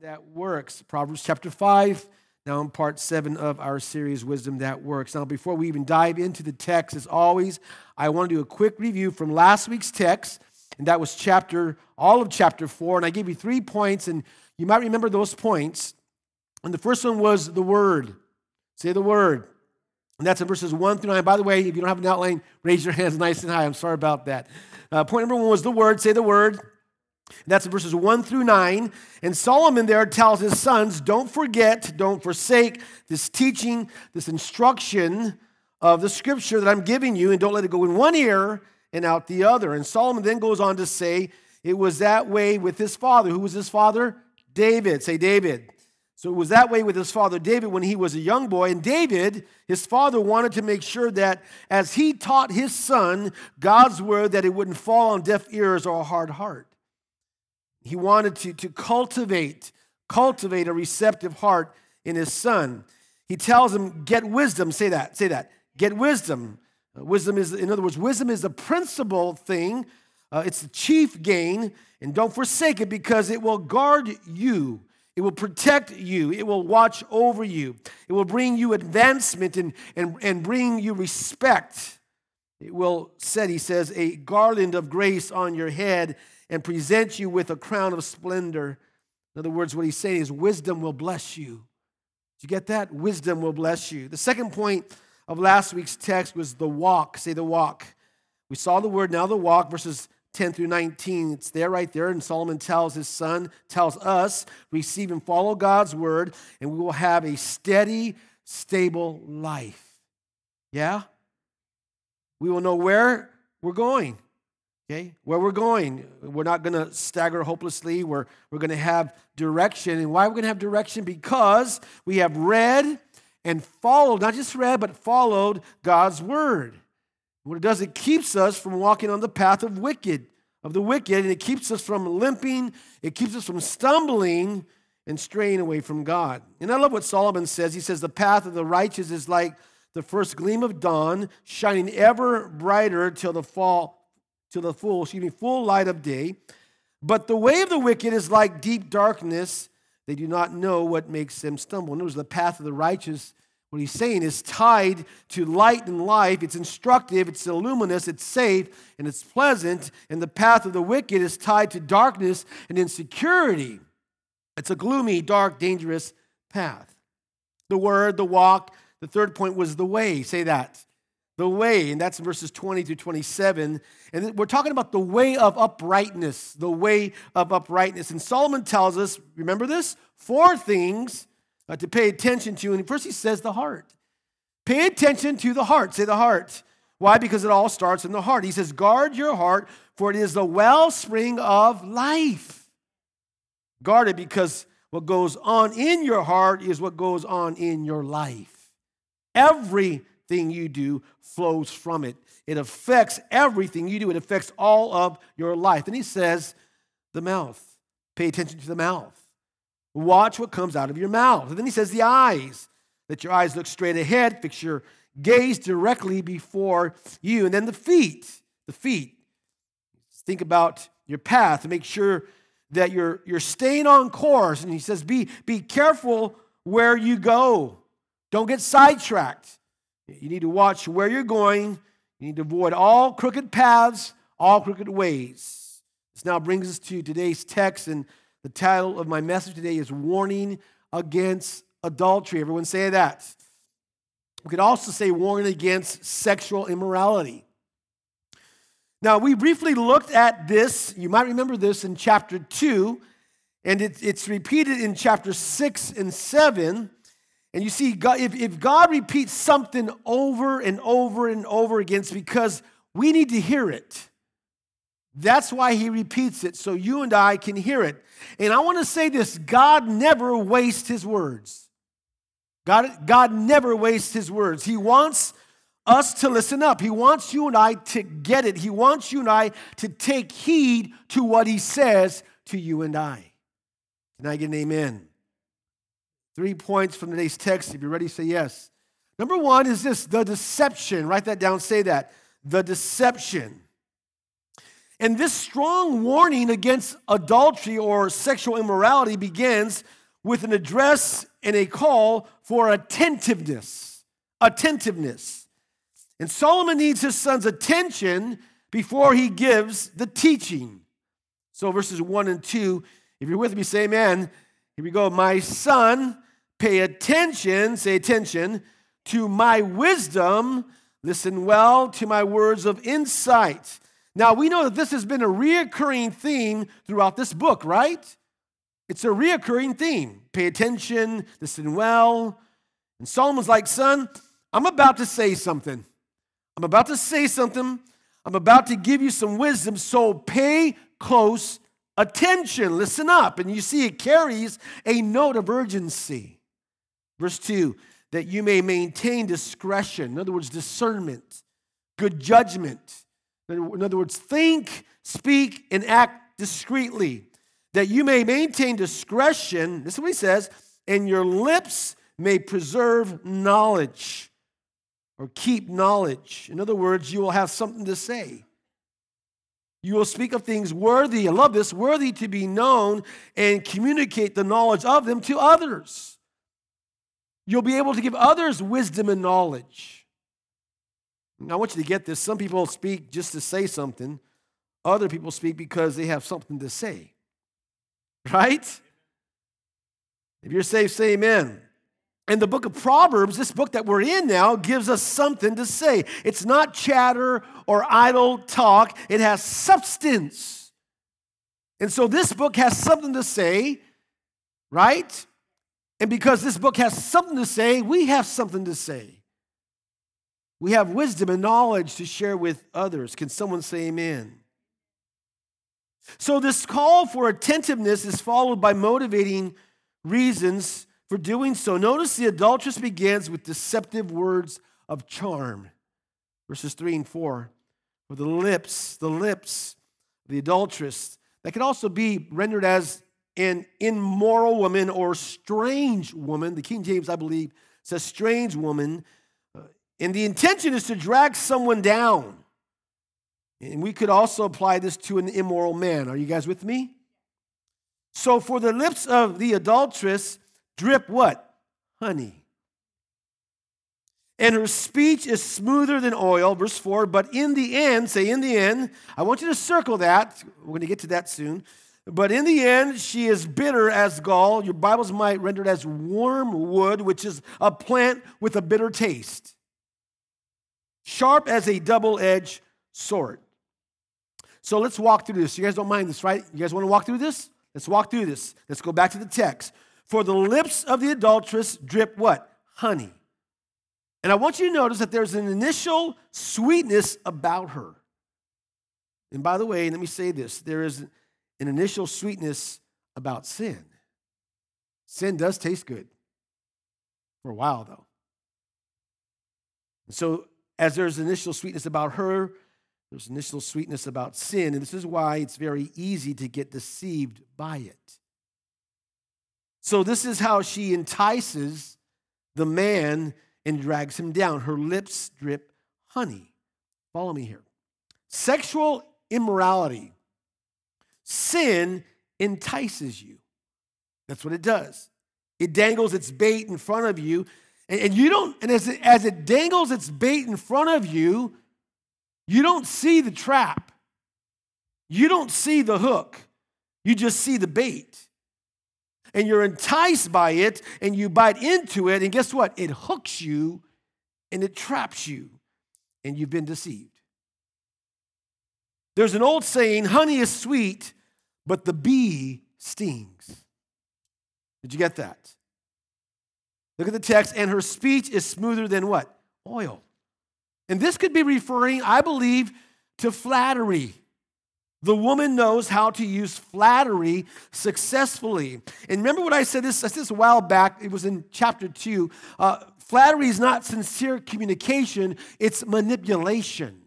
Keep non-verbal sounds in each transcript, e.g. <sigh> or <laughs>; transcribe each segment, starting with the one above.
that works. Proverbs chapter 5, now in part 7 of our series, Wisdom That Works. Now, before we even dive into the text, as always, I want to do a quick review from last week's text, and that was chapter, all of chapter 4. And I gave you three points, and you might remember those points. And the first one was the Word. Say the Word. And that's in verses 1 through 9. By the way, if you don't have an outline, raise your hands nice and high. I'm sorry about that. Uh, point number one was the Word. Say the Word. That's verses 1 through 9. And Solomon there tells his sons, don't forget, don't forsake this teaching, this instruction of the scripture that I'm giving you, and don't let it go in one ear and out the other. And Solomon then goes on to say, it was that way with his father. Who was his father? David. Say David. So it was that way with his father David when he was a young boy. And David, his father, wanted to make sure that as he taught his son God's word, that it wouldn't fall on deaf ears or a hard heart. He wanted to, to cultivate, cultivate a receptive heart in his son. He tells him, get wisdom. Say that, say that. Get wisdom. Uh, wisdom is, in other words, wisdom is the principal thing. Uh, it's the chief gain. And don't forsake it because it will guard you. It will protect you. It will watch over you. It will bring you advancement and, and, and bring you respect. It will set, he says, a garland of grace on your head and present you with a crown of splendor. In other words, what he's saying is wisdom will bless you. Did you get that? Wisdom will bless you. The second point of last week's text was the walk. Say the walk. We saw the word, now the walk, verses 10 through 19. It's there right there. And Solomon tells his son, tells us, receive and follow God's word, and we will have a steady, stable life. Yeah? We will know where we're going. Okay, where we're going, we're not going to stagger hopelessly. We're, we're going to have direction. And why we're we going to have direction? Because we have read and followed, not just read, but followed God's word. What it does, it keeps us from walking on the path of wicked, of the wicked, and it keeps us from limping, it keeps us from stumbling and straying away from God. And I love what Solomon says. He says, The path of the righteous is like the first gleam of dawn, shining ever brighter till the fall to the full, excuse me, full light of day. But the way of the wicked is like deep darkness. They do not know what makes them stumble. Notice the path of the righteous, what he's saying is tied to light and life. It's instructive, it's luminous, it's safe, and it's pleasant. And the path of the wicked is tied to darkness and insecurity. It's a gloomy, dark, dangerous path. The word, the walk, the third point was the way. Say that the way, and that's verses 20 to 27. And we're talking about the way of uprightness, the way of uprightness. And Solomon tells us, remember this? Four things uh, to pay attention to. And first he says the heart. Pay attention to the heart. Say the heart. Why? Because it all starts in the heart. He says, guard your heart, for it is the wellspring of life. Guard it because what goes on in your heart is what goes on in your life. Every everything you do flows from it. It affects everything you do, it affects all of your life. And he says, the mouth. Pay attention to the mouth. Watch what comes out of your mouth. And then he says, the eyes. Let your eyes look straight ahead, fix your gaze directly before you. And then the feet. The feet. Think about your path make sure that you're, you're staying on course. And he says, be, be careful where you go. Don't get sidetracked. You need to watch where you're going. You need to avoid all crooked paths, all crooked ways. This now brings us to today's text, and the title of my message today is Warning Against Adultery. Everyone say that. We could also say warning against sexual immorality. Now, we briefly looked at this. You might remember this in chapter 2, and it's repeated in chapter 6 and 7. And you see, God, if, if God repeats something over and over and over again, it's because we need to hear it. That's why he repeats it, so you and I can hear it. And I want to say this God never wastes his words. God, God never wastes his words. He wants us to listen up. He wants you and I to get it. He wants you and I to take heed to what he says to you and I. Can I get an amen? Three points from today's text. If you're ready, say yes. Number one is this the deception. Write that down, say that. The deception. And this strong warning against adultery or sexual immorality begins with an address and a call for attentiveness. Attentiveness. And Solomon needs his son's attention before he gives the teaching. So, verses 1 and 2, if you're with me, say amen. Here we go. My son, pay attention, say attention, to my wisdom. Listen well to my words of insight. Now, we know that this has been a reoccurring theme throughout this book, right? It's a reoccurring theme. Pay attention, listen well. And Solomon's like, son, I'm about to say something. I'm about to say something. I'm about to give you some wisdom, so pay close attention. Listen up. And you see, it carries a note of urgency. Verse 2 that you may maintain discretion, in other words, discernment, good judgment. In other words, think, speak, and act discreetly that you may maintain discretion, this is what he says, and your lips may preserve knowledge or keep knowledge. In other words, you will have something to say. You will speak of things worthy, I love this, worthy to be known and communicate the knowledge of them to others. You'll be able to give others wisdom and knowledge. Now, I want you to get this. Some people speak just to say something, other people speak because they have something to say. <laughs> Right? If you're saved, say amen. And the book of Proverbs, this book that we're in now, gives us something to say. It's not chatter or idle talk, it has substance. And so this book has something to say, right? And because this book has something to say, we have something to say. We have wisdom and knowledge to share with others. Can someone say amen? So, this call for attentiveness is followed by motivating reasons for doing so. Notice the adulteress begins with deceptive words of charm. Verses 3 and 4. For the lips, the lips the adulteress, that can also be rendered as an immoral woman or strange woman. The King James, I believe, says strange woman. Uh, and the intention is to drag someone down and we could also apply this to an immoral man. Are you guys with me? So for the lips of the adulteress drip what? Honey. And her speech is smoother than oil, verse 4. But in the end, say in the end, I want you to circle that. We're going to get to that soon. But in the end, she is bitter as gall. Your Bibles might render it as wormwood, which is a plant with a bitter taste, sharp as a double edged sword. So let's walk through this. You guys don't mind this, right? You guys want to walk through this? Let's walk through this. Let's go back to the text. For the lips of the adulteress drip what? Honey. And I want you to notice that there's an initial sweetness about her. And by the way, let me say this there is an initial sweetness about sin. Sin does taste good for a while, though. And so, as there's initial sweetness about her, there's initial sweetness about sin, and this is why it's very easy to get deceived by it. So, this is how she entices the man and drags him down. Her lips drip honey. Follow me here. Sexual immorality, sin entices you. That's what it does. It dangles its bait in front of you, and, you don't, and as it, as it dangles its bait in front of you, you don't see the trap, you don't see the hook, you just see the bait. And you're enticed by it and you bite into it, and guess what? It hooks you and it traps you, and you've been deceived. There's an old saying honey is sweet, but the bee stings. Did you get that? Look at the text, and her speech is smoother than what? Oil. And this could be referring, I believe, to flattery. The woman knows how to use flattery successfully. And remember what I said this, I said this a while back, it was in chapter two. Uh, flattery is not sincere communication, it's manipulation.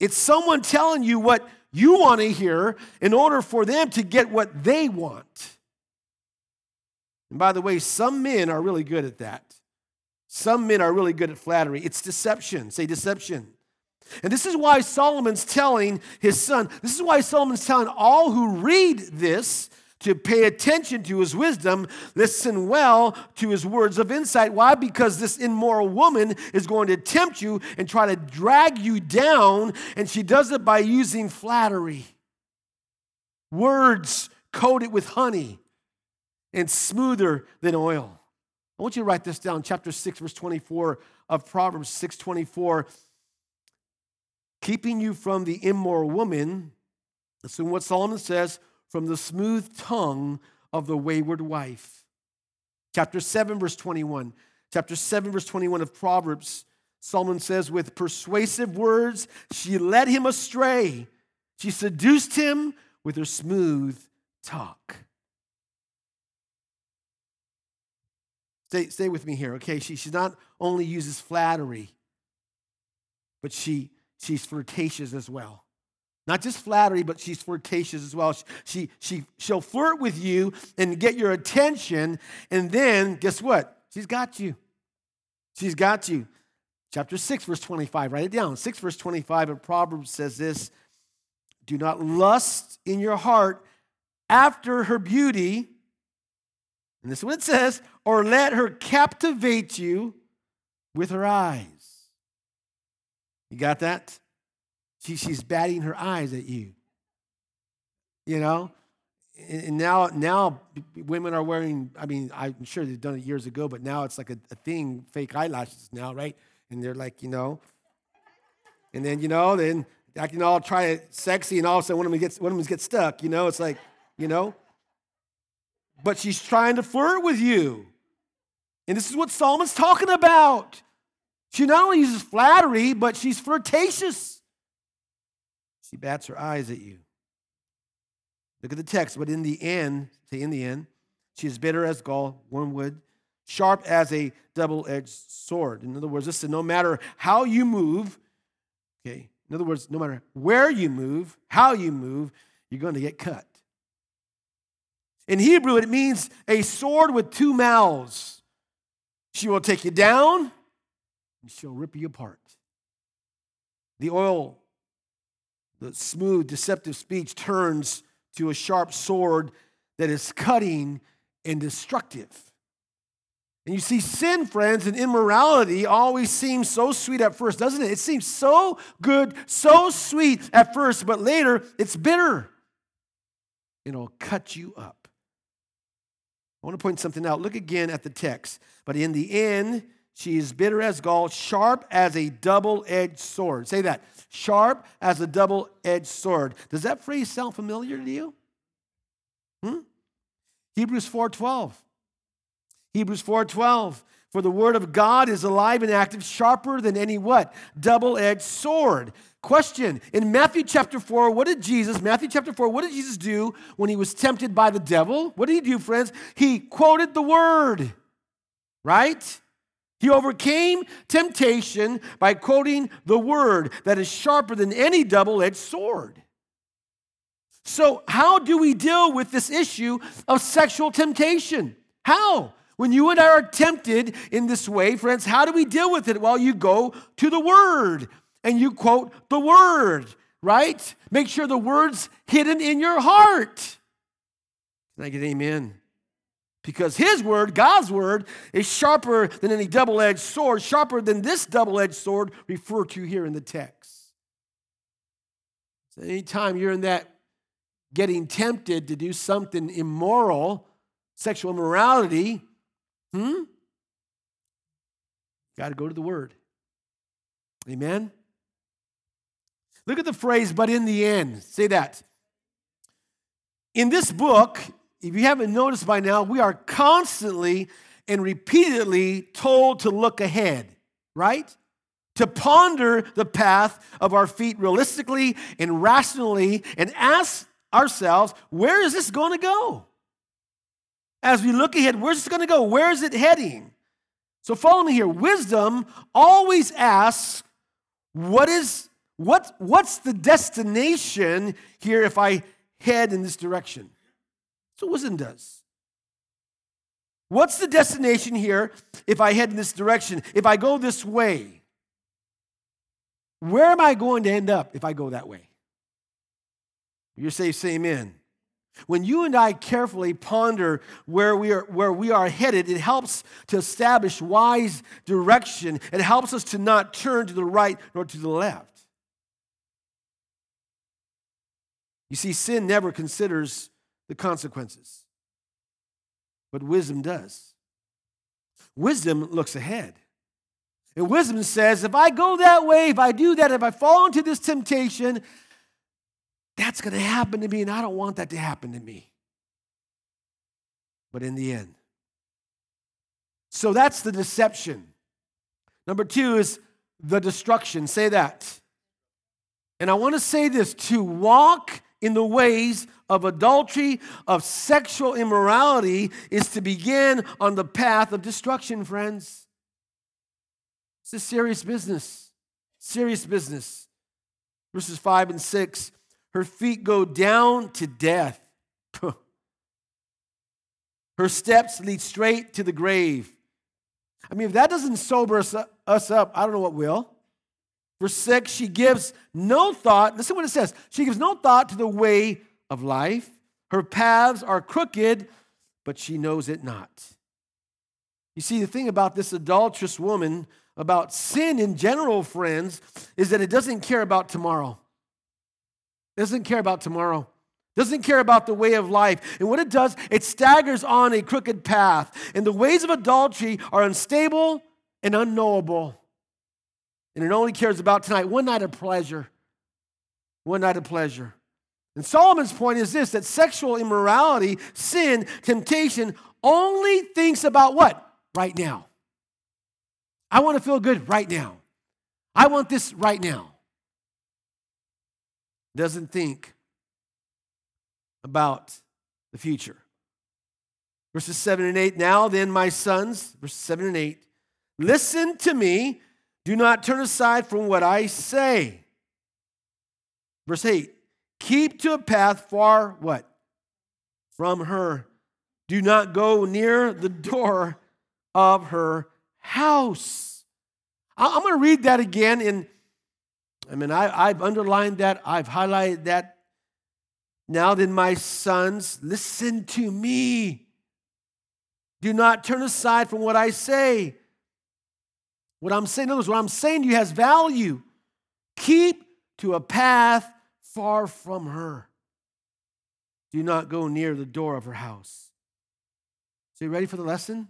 It's someone telling you what you want to hear in order for them to get what they want. And by the way, some men are really good at that. Some men are really good at flattery. It's deception. Say deception. And this is why Solomon's telling his son, this is why Solomon's telling all who read this to pay attention to his wisdom, listen well to his words of insight. Why? Because this immoral woman is going to tempt you and try to drag you down, and she does it by using flattery. Words coated with honey and smoother than oil. I want you to write this down, chapter 6, verse 24 of Proverbs 624. Keeping you from the immoral woman, listen what Solomon says, from the smooth tongue of the wayward wife. Chapter 7, verse 21. Chapter 7, verse 21 of Proverbs, Solomon says, With persuasive words, she led him astray. She seduced him with her smooth talk. Stay, stay with me here, okay? She, she not only uses flattery, but she, she's flirtatious as well. Not just flattery, but she's flirtatious as well. She, she, she'll flirt with you and get your attention, and then guess what? She's got you. She's got you. Chapter 6, verse 25, write it down. 6, verse 25 of Proverbs says this Do not lust in your heart after her beauty, and this is what it says, or let her captivate you with her eyes. You got that? She, she's batting her eyes at you. You know? And now, now women are wearing, I mean, I'm sure they've done it years ago, but now it's like a, a thing, fake eyelashes now, right? And they're like, you know, and then, you know, then I can all try it sexy, and all of a sudden one of them gets, one of them gets stuck, you know? It's like, you know? but she's trying to flirt with you. And this is what Solomon's talking about. She not only uses flattery, but she's flirtatious. She bats her eyes at you. Look at the text, but in the end, say in the end, she is bitter as gall, wormwood, sharp as a double edged sword. In other words, listen, no matter how you move, okay, in other words, no matter where you move, how you move, you're going to get cut. In Hebrew, it means a sword with two mouths. She will take you down and she'll rip you apart. The oil, the smooth, deceptive speech turns to a sharp sword that is cutting and destructive. And you see, sin, friends, and immorality always seems so sweet at first, doesn't it? It seems so good, so sweet at first, but later it's bitter. It'll cut you up. I want to point something out. Look again at the text. But in the end, she is bitter as gall, sharp as a double edged sword. Say that. Sharp as a double edged sword. Does that phrase sound familiar to you? Hmm? Hebrews 4:12. Hebrews 4:12. For the word of God is alive and active, sharper than any what? Double-edged sword. Question In Matthew chapter 4, what did Jesus, Matthew chapter 4, what did Jesus do when he was tempted by the devil? What did he do, friends? He quoted the word, right? He overcame temptation by quoting the word that is sharper than any double edged sword. So, how do we deal with this issue of sexual temptation? How? When you and I are tempted in this way, friends, how do we deal with it? Well, you go to the Word and you quote the word, right? Make sure the word's hidden in your heart. Can I get amen? Because his word, God's word, is sharper than any double edged sword, sharper than this double edged sword referred to here in the text. So anytime you're in that getting tempted to do something immoral, sexual immorality, hmm? Got to go to the word. Amen? Look at the phrase, but in the end. Say that. In this book, if you haven't noticed by now, we are constantly and repeatedly told to look ahead, right? To ponder the path of our feet realistically and rationally and ask ourselves, where is this going to go? As we look ahead, where's this going to go? Where is it heading? So follow me here. Wisdom always asks, what is what, what's the destination here if I head in this direction? So wisdom does. What's the destination here if I head in this direction? If I go this way? where am I going to end up if I go that way? You're safe, say amen. When you and I carefully ponder where we, are, where we are headed, it helps to establish wise direction. It helps us to not turn to the right nor to the left. You see, sin never considers the consequences, but wisdom does. Wisdom looks ahead. And wisdom says, if I go that way, if I do that, if I fall into this temptation, that's going to happen to me, and I don't want that to happen to me. But in the end, so that's the deception. Number two is the destruction. Say that. And I want to say this to walk in the ways of adultery, of sexual immorality, is to begin on the path of destruction, friends. It's a serious business. Serious business. Verses 5 and 6 her feet go down to death. <laughs> Her steps lead straight to the grave. I mean, if that doesn't sober us up, I don't know what will. Verse 6, she gives no thought. Listen what it says. She gives no thought to the way of life. Her paths are crooked, but she knows it not. You see, the thing about this adulterous woman, about sin in general, friends, is that it doesn't care about tomorrow doesn't care about tomorrow, doesn't care about the way of life. And what it does, it staggers on a crooked path. And the ways of adultery are unstable and unknowable. And it only cares about tonight, one night of pleasure. One night of pleasure. And Solomon's point is this that sexual immorality, sin, temptation only thinks about what? Right now. I want to feel good right now. I want this right now doesn't think about the future. Verses 7 and 8 Now then, my sons, verses 7 and 8, listen to me. Do not turn aside from what I say. Verse 8 Keep to a path far what? From her. Do not go near the door of her house. I'm going to read that again in I mean, I, I've underlined that, I've highlighted that. Now then, my sons, listen to me. Do not turn aside from what I say. What I'm saying, notice what I'm saying to you has value. Keep to a path far from her. Do not go near the door of her house. So, you ready for the lesson?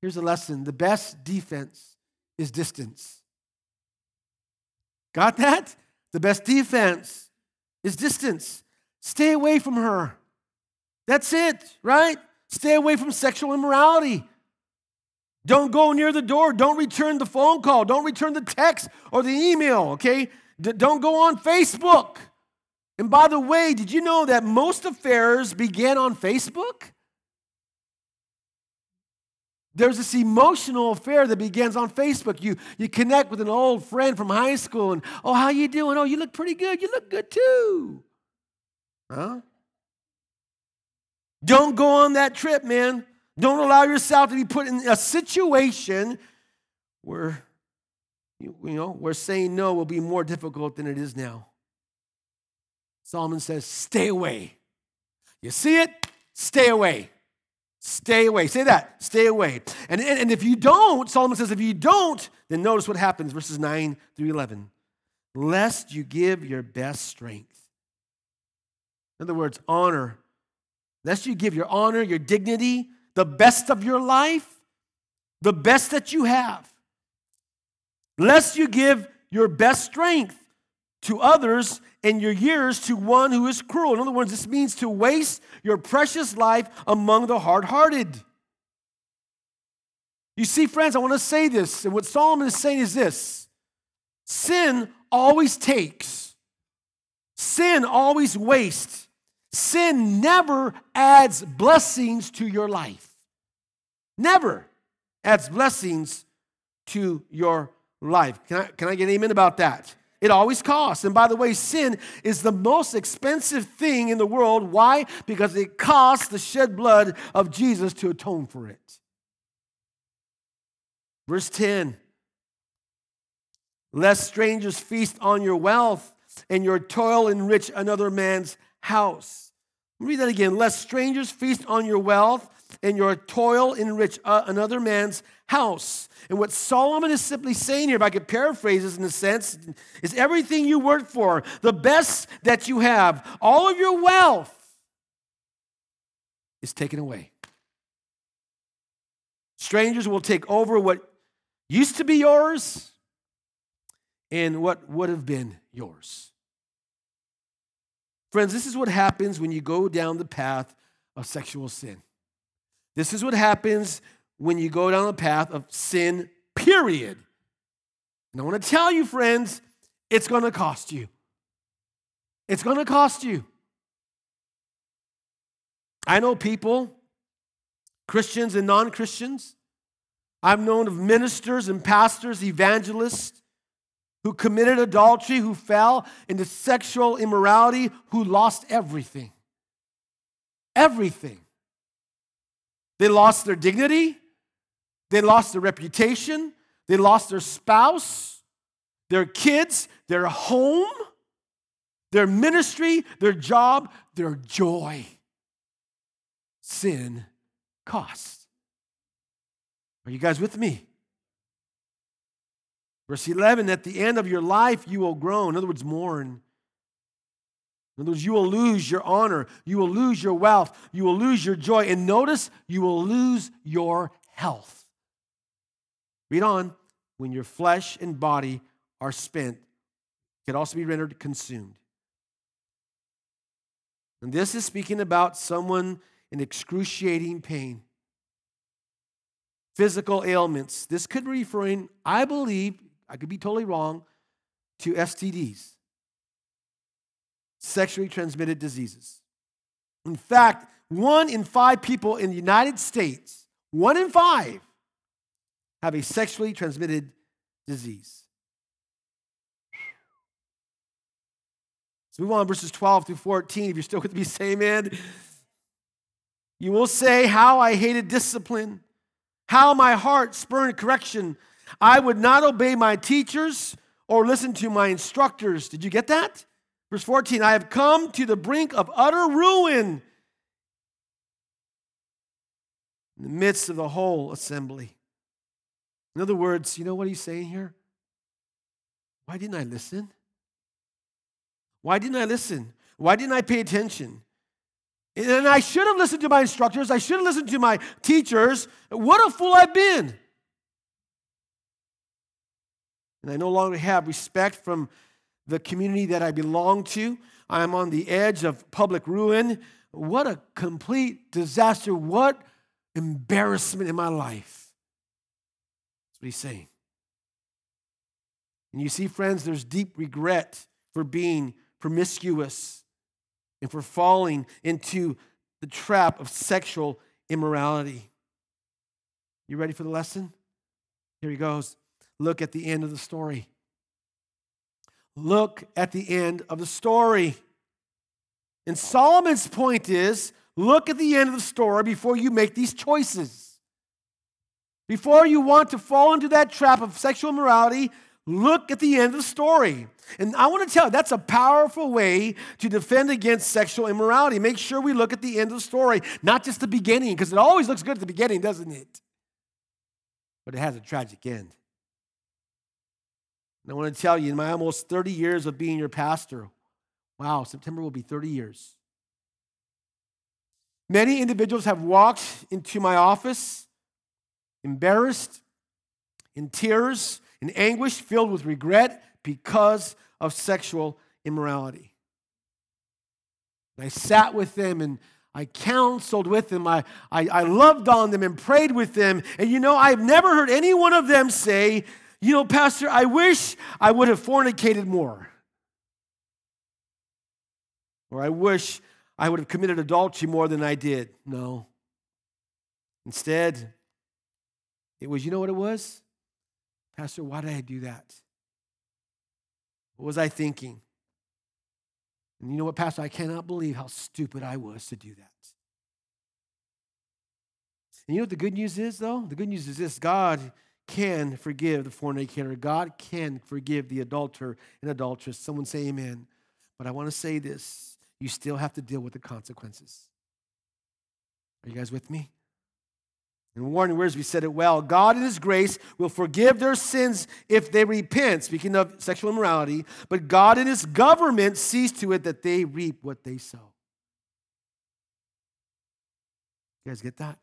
Here's the lesson the best defense is distance. Got that? The best defense is distance. Stay away from her. That's it, right? Stay away from sexual immorality. Don't go near the door. Don't return the phone call. Don't return the text or the email, okay? D- don't go on Facebook. And by the way, did you know that most affairs began on Facebook? There's this emotional affair that begins on Facebook. You, you connect with an old friend from high school and, oh, how you doing? Oh, you look pretty good. You look good too. Huh? Don't go on that trip, man. Don't allow yourself to be put in a situation where, you, know, where saying no will be more difficult than it is now. Solomon says, stay away. You see it? Stay away. Stay away. Say that. Stay away. And, and, and if you don't, Solomon says, if you don't, then notice what happens, verses 9 through 11. Lest you give your best strength. In other words, honor. Lest you give your honor, your dignity, the best of your life, the best that you have. Lest you give your best strength to others and your years to one who is cruel. In other words, this means to waste your precious life among the hard hearted. You see, friends, I want to say this, and what Solomon is saying is this sin always takes, sin always wastes, sin never adds blessings to your life. Never adds blessings to your life. Can I, can I get amen about that? It always costs. And by the way, sin is the most expensive thing in the world. Why? Because it costs the shed blood of Jesus to atone for it. Verse 10 lest strangers feast on your wealth and your toil enrich another man's house. Read that again. Lest strangers feast on your wealth and your toil enrich uh, another man's house. And what Solomon is simply saying here, if I could paraphrase this in a sense, is everything you work for, the best that you have, all of your wealth is taken away. Strangers will take over what used to be yours and what would have been yours. Friends, this is what happens when you go down the path of sexual sin. This is what happens when you go down the path of sin, period. And I want to tell you, friends, it's going to cost you. It's going to cost you. I know people, Christians and non Christians. I've known of ministers and pastors, evangelists, who committed adultery, who fell into sexual immorality, who lost everything. Everything. They lost their dignity, they lost their reputation, they lost their spouse, their kids, their home, their ministry, their job, their joy. Sin costs. Are you guys with me? Verse 11, at the end of your life, you will groan. In other words, mourn. In other words, you will lose your honor. You will lose your wealth. You will lose your joy. And notice, you will lose your health. Read on. When your flesh and body are spent, can also be rendered consumed. And this is speaking about someone in excruciating pain, physical ailments. This could be referring, I believe, I could be totally wrong, to STDs sexually transmitted diseases. In fact, one in five people in the United States, one in five, have a sexually transmitted disease. Let's move on, verses 12 through 14. If you're still with me, say amen. You will say, How I hated discipline, how my heart spurned correction. I would not obey my teachers or listen to my instructors. Did you get that? Verse 14 I have come to the brink of utter ruin in the midst of the whole assembly. In other words, you know what he's saying here? Why didn't I listen? Why didn't I listen? Why didn't I pay attention? And I should have listened to my instructors. I should have listened to my teachers. What a fool I've been. And I no longer have respect from the community that I belong to. I'm on the edge of public ruin. What a complete disaster. What embarrassment in my life. That's what he's saying. And you see, friends, there's deep regret for being promiscuous and for falling into the trap of sexual immorality. You ready for the lesson? Here he goes. Look at the end of the story. Look at the end of the story. And Solomon's point is look at the end of the story before you make these choices. Before you want to fall into that trap of sexual immorality, look at the end of the story. And I want to tell you, that's a powerful way to defend against sexual immorality. Make sure we look at the end of the story, not just the beginning, because it always looks good at the beginning, doesn't it? But it has a tragic end. And I want to tell you, in my almost 30 years of being your pastor, wow, September will be 30 years. Many individuals have walked into my office embarrassed, in tears, in anguish, filled with regret because of sexual immorality. I sat with them and I counseled with them. I, I, I loved on them and prayed with them. And you know, I've never heard any one of them say, you know, Pastor, I wish I would have fornicated more. Or I wish I would have committed adultery more than I did. No. Instead, it was, you know what it was? Pastor, why did I do that? What was I thinking? And you know what, Pastor? I cannot believe how stupid I was to do that. And you know what the good news is, though? The good news is this God can forgive the fornicator. God can forgive the adulterer and adulteress. Someone say amen. But I want to say this you still have to deal with the consequences. Are you guys with me? In Warren Wiersbe said it well God in His grace will forgive their sins if they repent, speaking of sexual immorality, but God in His government sees to it that they reap what they sow. You guys get that?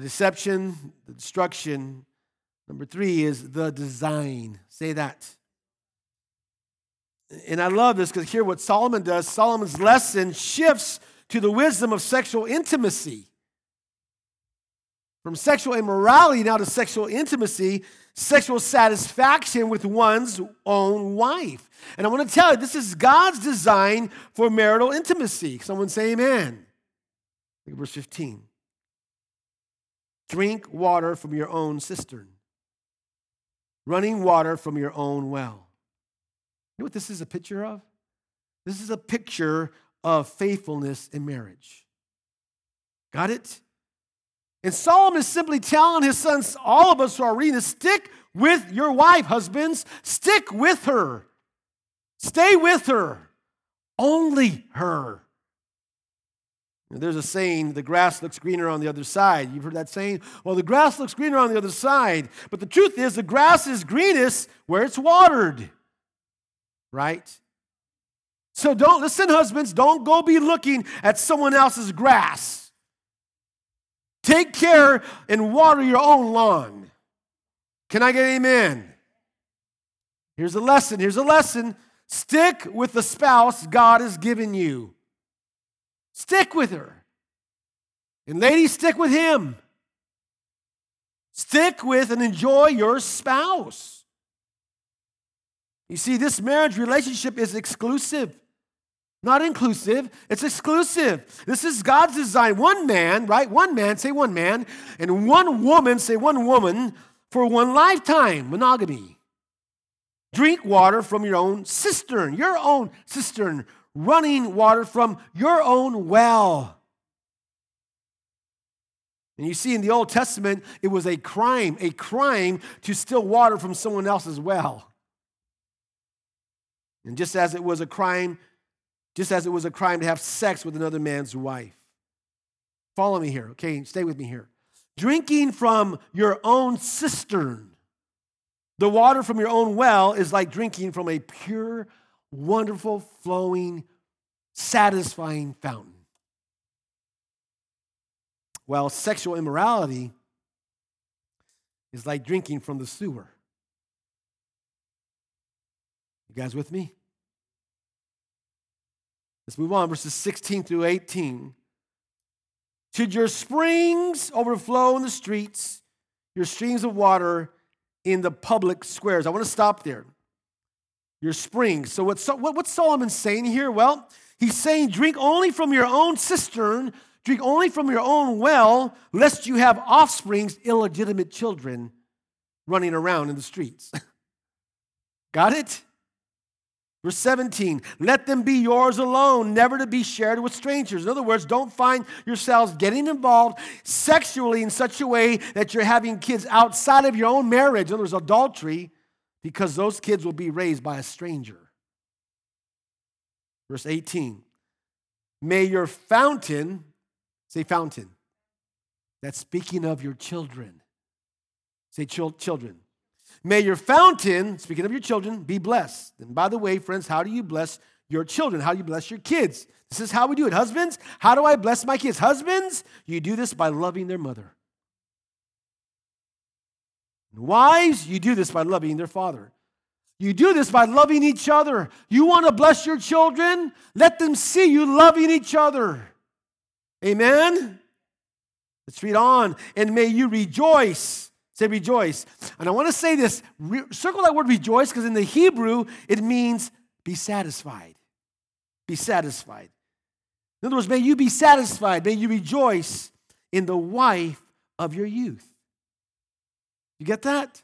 The deception, the destruction. Number three is the design. Say that. And I love this because here what Solomon does, Solomon's lesson shifts to the wisdom of sexual intimacy. From sexual immorality now to sexual intimacy, sexual satisfaction with one's own wife. And I want to tell you, this is God's design for marital intimacy. Someone say amen. Look at verse 15. Drink water from your own cistern, running water from your own well. You know what this is a picture of? This is a picture of faithfulness in marriage. Got it? And Solomon is simply telling his sons, all of us who are reading this, stick with your wife, husbands. Stick with her. Stay with her. Only her. There's a saying, the grass looks greener on the other side. You've heard that saying? Well, the grass looks greener on the other side. But the truth is, the grass is greenest where it's watered. Right? So don't, listen, husbands, don't go be looking at someone else's grass. Take care and water your own lawn. Can I get amen? Here's a lesson. Here's a lesson. Stick with the spouse God has given you. Stick with her. And ladies, stick with him. Stick with and enjoy your spouse. You see, this marriage relationship is exclusive, not inclusive. It's exclusive. This is God's design. One man, right? One man, say one man, and one woman, say one woman, for one lifetime, monogamy. Drink water from your own cistern, your own cistern, running water from your own well. And you see in the Old Testament, it was a crime, a crime to steal water from someone else's well. And just as it was a crime, just as it was a crime to have sex with another man's wife. Follow me here, okay? Stay with me here. Drinking from your own cistern, the water from your own well, is like drinking from a pure wonderful, flowing, satisfying fountain. While sexual immorality is like drinking from the sewer. You guys with me? Let's move on, verses 16 through 18. Should your springs overflow in the streets, your streams of water in the public squares? I want to stop there your springs. So, what's, what's Solomon saying here? Well, he's saying, drink only from your own cistern, drink only from your own well, lest you have offsprings, illegitimate children running around in the streets. <laughs> Got it? Verse 17, let them be yours alone, never to be shared with strangers. In other words, don't find yourselves getting involved sexually in such a way that you're having kids outside of your own marriage. In other words, adultery because those kids will be raised by a stranger. Verse 18 May your fountain, say fountain, that's speaking of your children. Say children. May your fountain, speaking of your children, be blessed. And by the way, friends, how do you bless your children? How do you bless your kids? This is how we do it. Husbands, how do I bless my kids? Husbands, you do this by loving their mother. Wives, you do this by loving their father. You do this by loving each other. You want to bless your children? Let them see you loving each other. Amen? Let's read on. And may you rejoice. Say rejoice. And I want to say this Re- circle that word rejoice because in the Hebrew it means be satisfied. Be satisfied. In other words, may you be satisfied. May you rejoice in the wife of your youth. You get that?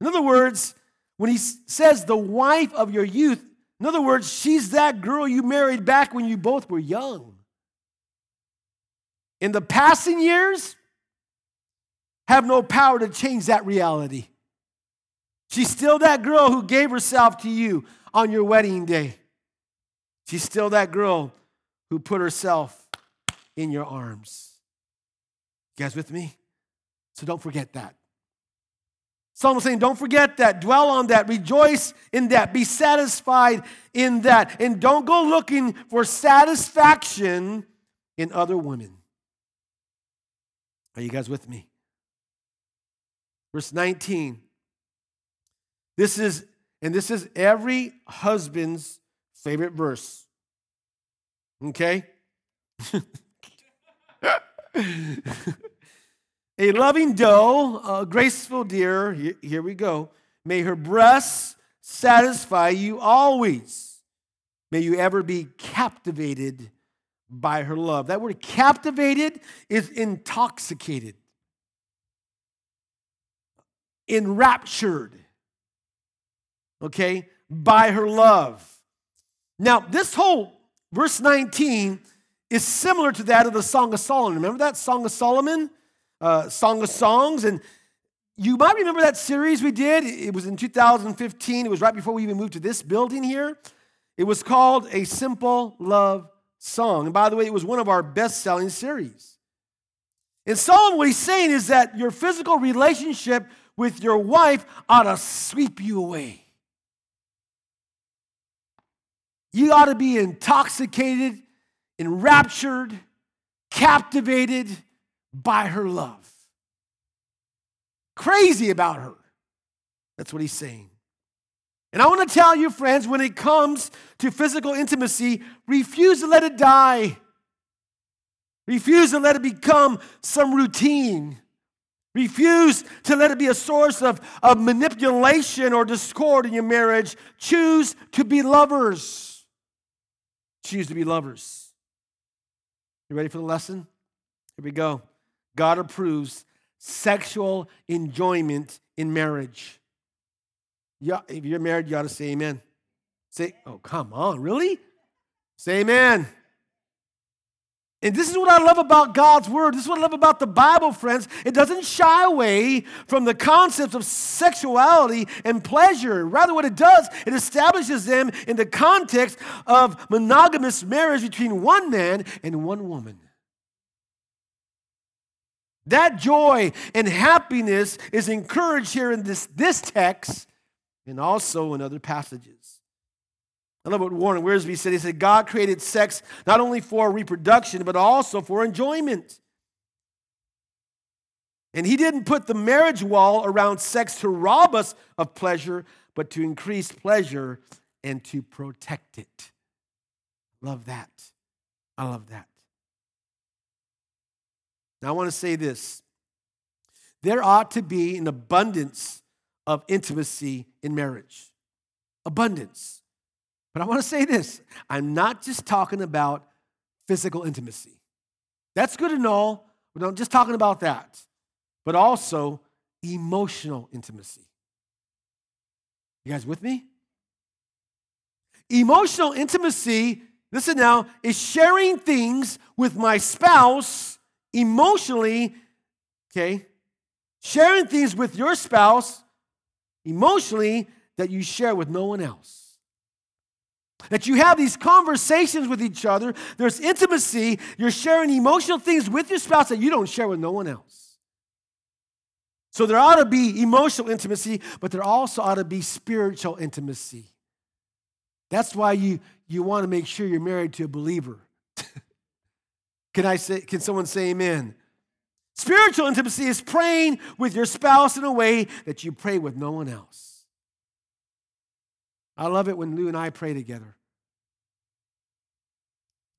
In other words, when he says the wife of your youth, in other words, she's that girl you married back when you both were young. In the passing years, have no power to change that reality. She's still that girl who gave herself to you on your wedding day. She's still that girl who put herself in your arms. You guys with me? So don't forget that. Psalm is saying, don't forget that. Dwell on that. Rejoice in that. Be satisfied in that. And don't go looking for satisfaction in other women. Are you guys with me? Verse 19. This is, and this is every husband's favorite verse. Okay? <laughs> a loving doe, a graceful deer, here we go. May her breasts satisfy you always. May you ever be captivated by her love. That word captivated is intoxicated, enraptured, okay, by her love. Now, this whole verse 19 is similar to that of the Song of Solomon. Remember that Song of Solomon? Uh, Song of Songs. And you might remember that series we did. It was in 2015. It was right before we even moved to this building here. It was called A Simple Love Song. And by the way, it was one of our best selling series. And Solomon, what he's saying is that your physical relationship with your wife ought to sweep you away. You ought to be intoxicated enraptured, captivated by her love. Crazy about her. That's what he's saying. And I want to tell you, friends, when it comes to physical intimacy, refuse to let it die. Refuse to let it become some routine. Refuse to let it be a source of, of manipulation or discord in your marriage. Choose to be lovers. Choose to be lovers. You ready for the lesson? Here we go. God approves sexual enjoyment in marriage. Yeah, if you're married, you ought to say amen. Say, oh, come on, really? Say amen. And this is what I love about God's word. This is what I love about the Bible, friends. It doesn't shy away from the concepts of sexuality and pleasure. Rather, what it does, it establishes them in the context of monogamous marriage between one man and one woman. That joy and happiness is encouraged here in this, this text and also in other passages. I love what Warren Wiersbe said. He said, God created sex not only for reproduction, but also for enjoyment. And He didn't put the marriage wall around sex to rob us of pleasure, but to increase pleasure and to protect it. Love that. I love that. Now, I want to say this there ought to be an abundance of intimacy in marriage. Abundance. But I want to say this I'm not just talking about physical intimacy. That's good and all, but I'm just talking about that, but also emotional intimacy. You guys with me? Emotional intimacy, listen now, is sharing things with my spouse emotionally, okay? Sharing things with your spouse emotionally that you share with no one else. That you have these conversations with each other, there's intimacy, you're sharing emotional things with your spouse that you don't share with no one else. So there ought to be emotional intimacy, but there also ought to be spiritual intimacy. That's why you, you want to make sure you're married to a believer. Can I say, can someone say amen? Spiritual intimacy is praying with your spouse in a way that you pray with no one else. I love it when Lou and I pray together.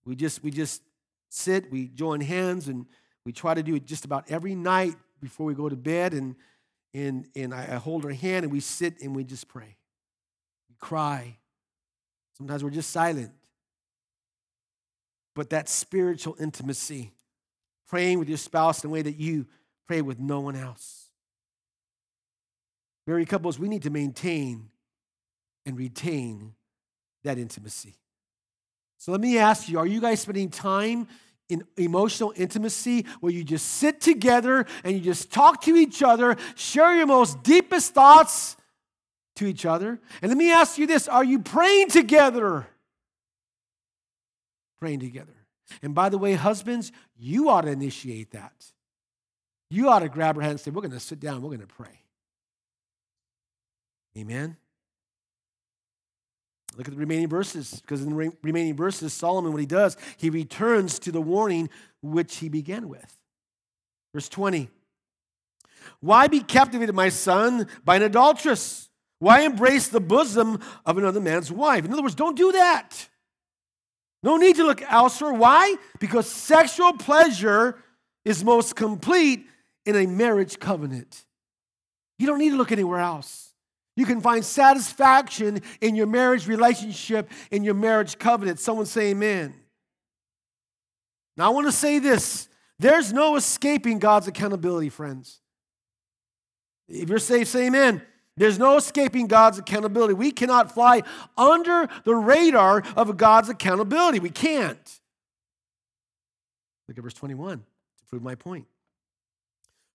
We just we just sit, we join hands, and we try to do it just about every night before we go to bed. And and and I, hold her hand and we sit and we just pray. We cry. Sometimes we're just silent. But that spiritual intimacy, praying with your spouse in a way that you pray with no one else. Married couples, we need to maintain and retain that intimacy. So let me ask you are you guys spending time in emotional intimacy where you just sit together and you just talk to each other, share your most deepest thoughts to each other. And let me ask you this are you praying together? Praying together. And by the way, husbands, you ought to initiate that. You ought to grab her hand and say, We're going to sit down, we're going to pray. Amen. Look at the remaining verses, because in the re- remaining verses, Solomon, what he does, he returns to the warning which he began with. Verse 20 Why be captivated, my son, by an adulteress? Why embrace the bosom of another man's wife? In other words, don't do that. No need to look elsewhere. Why? Because sexual pleasure is most complete in a marriage covenant. You don't need to look anywhere else. You can find satisfaction in your marriage relationship, in your marriage covenant. Someone say amen. Now, I want to say this there's no escaping God's accountability, friends. If you're saved, say amen. There's no escaping God's accountability. We cannot fly under the radar of God's accountability. We can't. Look at verse 21 to prove my point.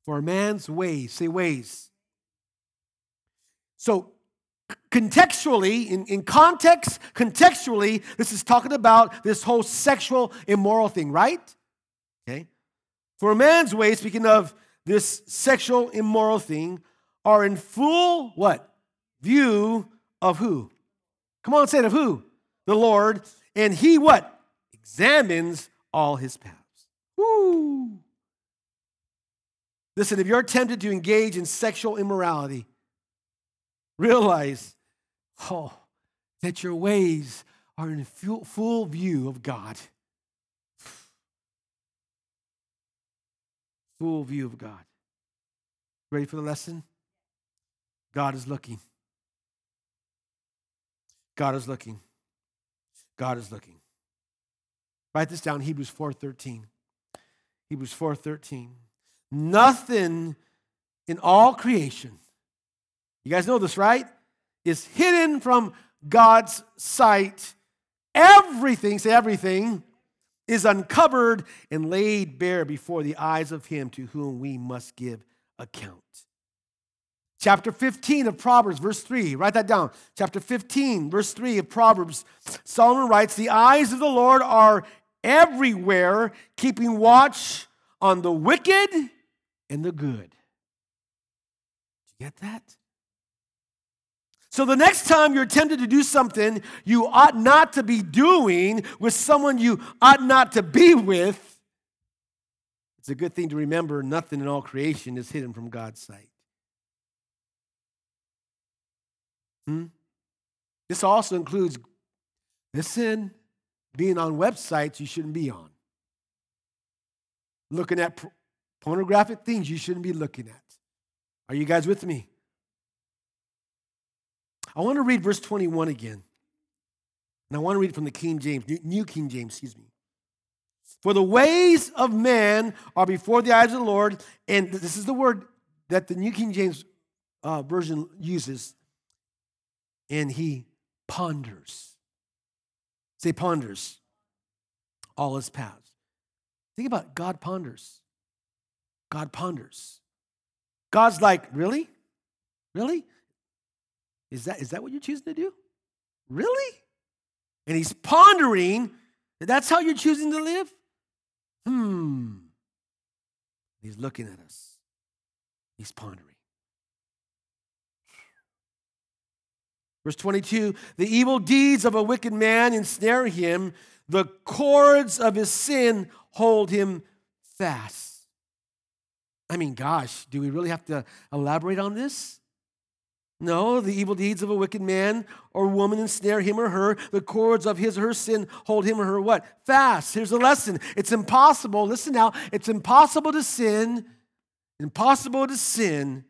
For a man's ways, say ways, so, contextually, in, in context, contextually, this is talking about this whole sexual immoral thing, right? Okay. For a man's way, speaking of this sexual immoral thing, are in full what? View of who? Come on, say it of who? The Lord. And he what? Examines all his paths. Woo! Listen, if you're tempted to engage in sexual immorality, Realize, oh, that your ways are in full, view of God. Full view of God. Ready for the lesson? God is looking. God is looking. God is looking. Write this down, Hebrews 4:13. Hebrews 4:13. Nothing in all creation you guys know this, right? Is hidden from God's sight. Everything, say everything, is uncovered and laid bare before the eyes of him to whom we must give account. Chapter 15 of Proverbs, verse 3, write that down. Chapter 15, verse 3 of Proverbs, Solomon writes, The eyes of the Lord are everywhere, keeping watch on the wicked and the good. Did you get that? So the next time you're tempted to do something you ought not to be doing with someone you ought not to be with, it's a good thing to remember nothing in all creation is hidden from God's sight. Hmm? This also includes, listen, being on websites you shouldn't be on, looking at pornographic things you shouldn't be looking at. Are you guys with me? I want to read verse 21 again. And I want to read from the King James, New King James, excuse me. For the ways of man are before the eyes of the Lord, and this is the word that the New King James uh, version uses, and he ponders. Say ponders all his paths. Think about it. God ponders. God ponders. God's like, really? Really? Is that, is that what you're choosing to do? Really? And he's pondering that that's how you're choosing to live? Hmm. He's looking at us. He's pondering. Verse 22 The evil deeds of a wicked man ensnare him, the cords of his sin hold him fast. I mean, gosh, do we really have to elaborate on this? No, the evil deeds of a wicked man or woman ensnare him or her. The cords of his or her sin hold him or her what? Fast. Here's a lesson. It's impossible, listen now, it's impossible to sin, impossible to sin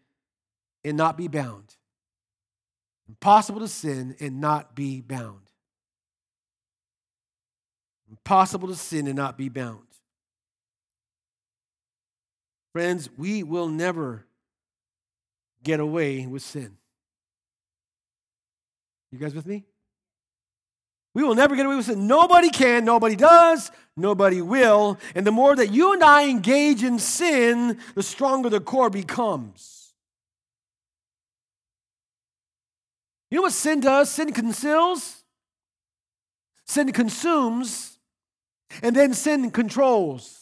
and not be bound. Impossible to sin and not be bound. Impossible to sin and not be bound. Friends, we will never get away with sin. You guys with me? We will never get away with sin. Nobody can, nobody does, nobody will. And the more that you and I engage in sin, the stronger the core becomes. You know what sin does? Sin conceals, sin consumes, and then sin controls.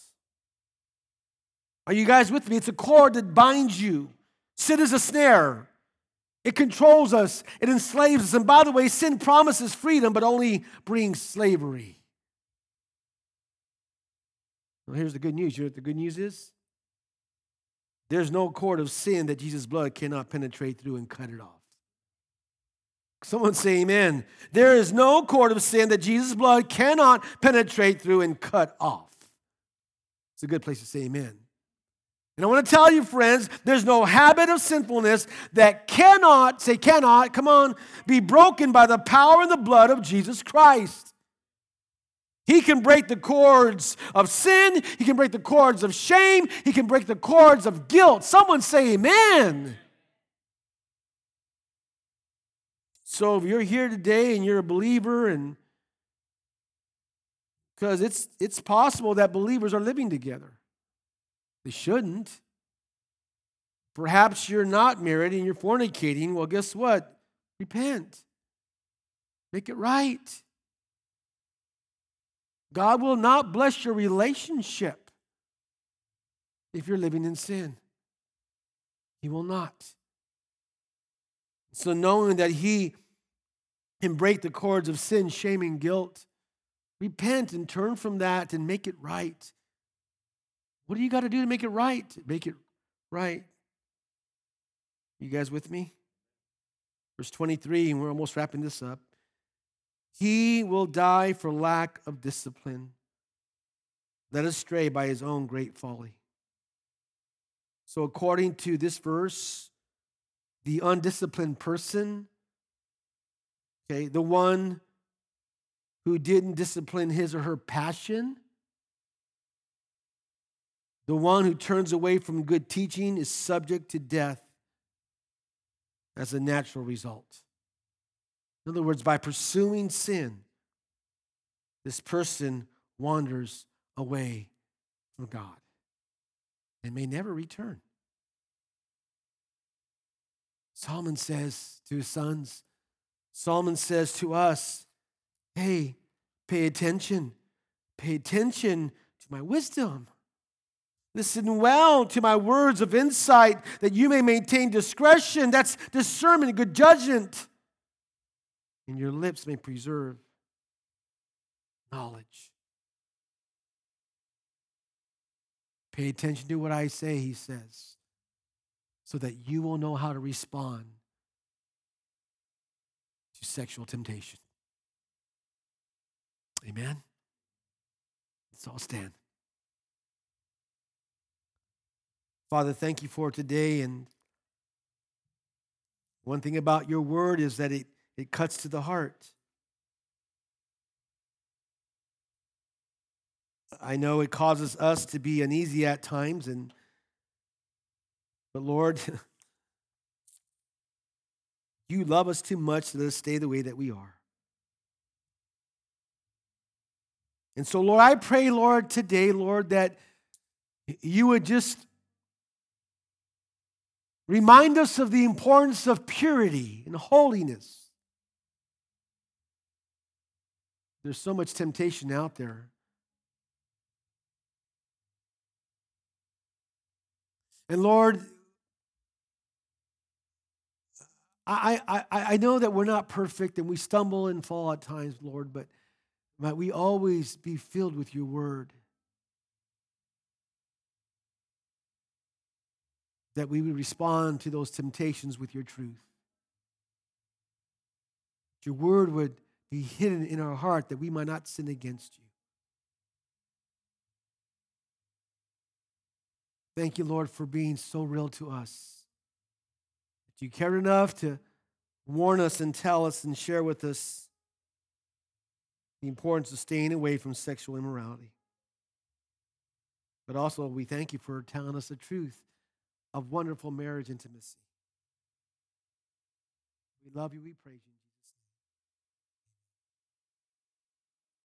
Are you guys with me? It's a cord that binds you. Sin is a snare. It controls us, it enslaves us. And by the way, sin promises freedom, but only brings slavery. Well, here's the good news. You know what the good news is? There's no cord of sin that Jesus' blood cannot penetrate through and cut it off. Someone say amen. There is no cord of sin that Jesus' blood cannot penetrate through and cut off. It's a good place to say amen. And I want to tell you, friends, there's no habit of sinfulness that cannot, say cannot, come on, be broken by the power and the blood of Jesus Christ. He can break the cords of sin. He can break the cords of shame. He can break the cords of guilt. Someone say amen. So if you're here today and you're a believer and because it's it's possible that believers are living together. They shouldn't. Perhaps you're not married and you're fornicating. Well, guess what? Repent. Make it right. God will not bless your relationship if you're living in sin. He will not. So, knowing that He can break the cords of sin, shame, and guilt, repent and turn from that and make it right. What do you got to do to make it right? Make it right. You guys with me? Verse 23, and we're almost wrapping this up. He will die for lack of discipline, led astray by his own great folly. So, according to this verse, the undisciplined person, okay, the one who didn't discipline his or her passion, the one who turns away from good teaching is subject to death as a natural result. In other words, by pursuing sin, this person wanders away from God and may never return. Solomon says to his sons, Solomon says to us, hey, pay attention. Pay attention to my wisdom. Listen well to my words of insight that you may maintain discretion. That's discernment, good judgment. And your lips may preserve knowledge. Pay attention to what I say, he says, so that you will know how to respond to sexual temptation. Amen? Let's all stand. Father, thank you for today. And one thing about your word is that it, it cuts to the heart. I know it causes us to be uneasy at times, and but Lord, <laughs> you love us too much to let us stay the way that we are. And so, Lord, I pray, Lord, today, Lord, that you would just Remind us of the importance of purity and holiness. There's so much temptation out there. And Lord, I, I, I know that we're not perfect and we stumble and fall at times, Lord, but might we always be filled with your word. that we would respond to those temptations with your truth. That your word would be hidden in our heart that we might not sin against you. Thank you, Lord, for being so real to us. You cared enough to warn us and tell us and share with us the importance of staying away from sexual immorality. But also, we thank you for telling us the truth of wonderful marriage intimacy. We love you. We praise you.